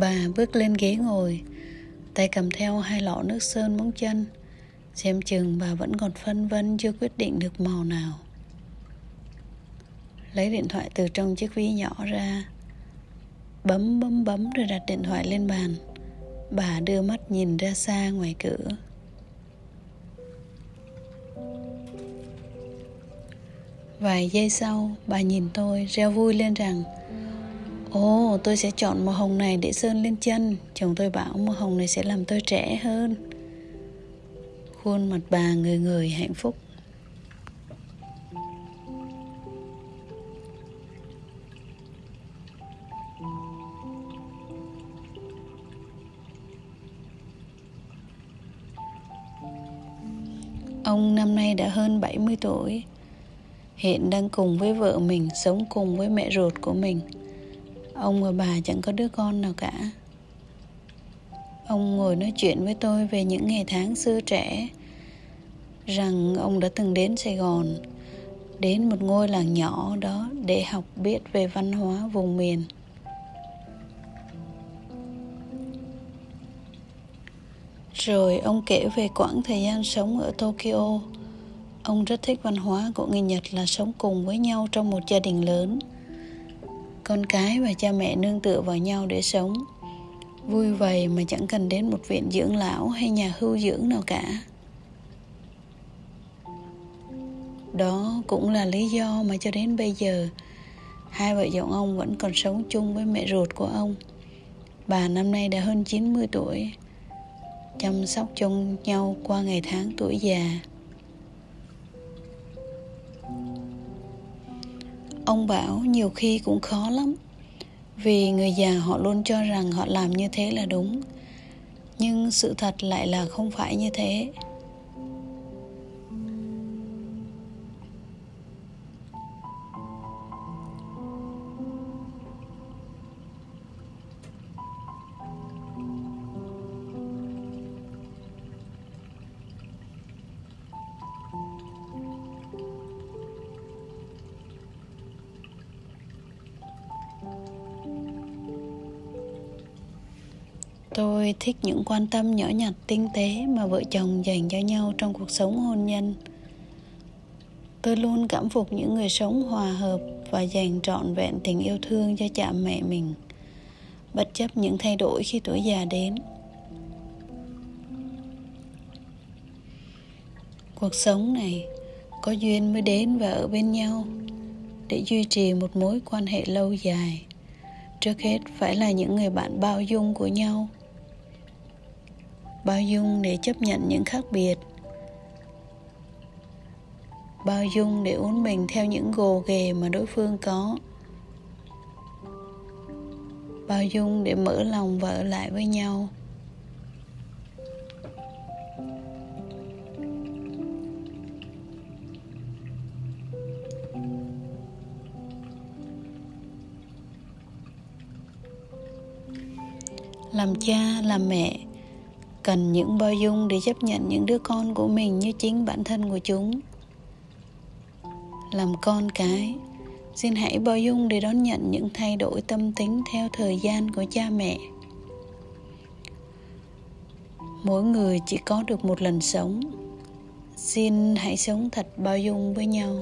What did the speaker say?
Bà bước lên ghế ngồi, Tay cầm theo hai lọ nước sơn móng chân, Xem chừng bà vẫn còn phân vân Chưa quyết định được màu nào. Lấy điện thoại từ trong chiếc ví nhỏ ra, Bấm bấm bấm rồi đặt điện thoại lên bàn. Bà đưa mắt nhìn ra xa ngoài cửa. Vài giây sau, Bà nhìn tôi, reo vui lên rằng Ồ, tôi sẽ chọn màu hồng này để sơn lên chân. Chồng tôi bảo màu hồng này sẽ làm tôi trẻ hơn. Khuôn mặt bà người người hạnh phúc. Ông năm nay đã hơn 70 tuổi. Hiện đang cùng với vợ mình, Sống cùng với mẹ ruột của mình. Ông và bà chẳng có đứa con nào cả. Ông ngồi nói chuyện với tôi về những ngày tháng xưa trẻ, Rằng ông đã từng đến Sài Gòn, Đến một ngôi làng nhỏ đó để học biết về văn hóa vùng miền. Rồi ông kể về quãng thời gian sống ở Tokyo. Ông rất thích văn hóa của người Nhật là sống cùng với nhau trong một gia đình lớn. Con cái và cha mẹ nương tựa vào nhau để sống. Vui vầy mà chẳng cần đến một viện dưỡng lão hay nhà hưu dưỡng nào cả. Đó cũng là lý do mà cho đến bây giờ, Hai vợ chồng ông vẫn còn sống chung với mẹ ruột của ông. Bà năm nay đã hơn 90 tuổi, chăm sóc chung nhau qua ngày tháng tuổi già. Ông bảo nhiều khi cũng khó lắm. Vì người già họ luôn cho rằng họ làm như thế là đúng. Nhưng sự thật lại là không phải như thế. Tôi thích những quan tâm nhỏ nhặt tinh tế mà vợ chồng dành cho nhau trong cuộc sống hôn nhân. Tôi luôn cảm phục những người sống hòa hợp và dành trọn vẹn tình yêu thương cho cha mẹ mình, bất chấp những thay đổi khi tuổi già đến. Cuộc sống này có duyên mới đến và ở bên nhau, để duy trì một mối quan hệ lâu dài. Trước hết phải là những người bạn bao dung của nhau bao dung để chấp nhận những khác biệt. Bao dung để uốn mình theo những gồ ghề mà đối phương có. Bao dung để mở lòng và ở lại với nhau. Làm cha, làm mẹ cần những bao dung để chấp nhận những đứa con của mình như chính bản thân của chúng. Làm con cái, xin hãy bao dung để đón nhận những thay đổi tâm tính theo thời gian của cha mẹ. Mỗi người chỉ có được một lần sống. Xin hãy sống thật bao dung với nhau.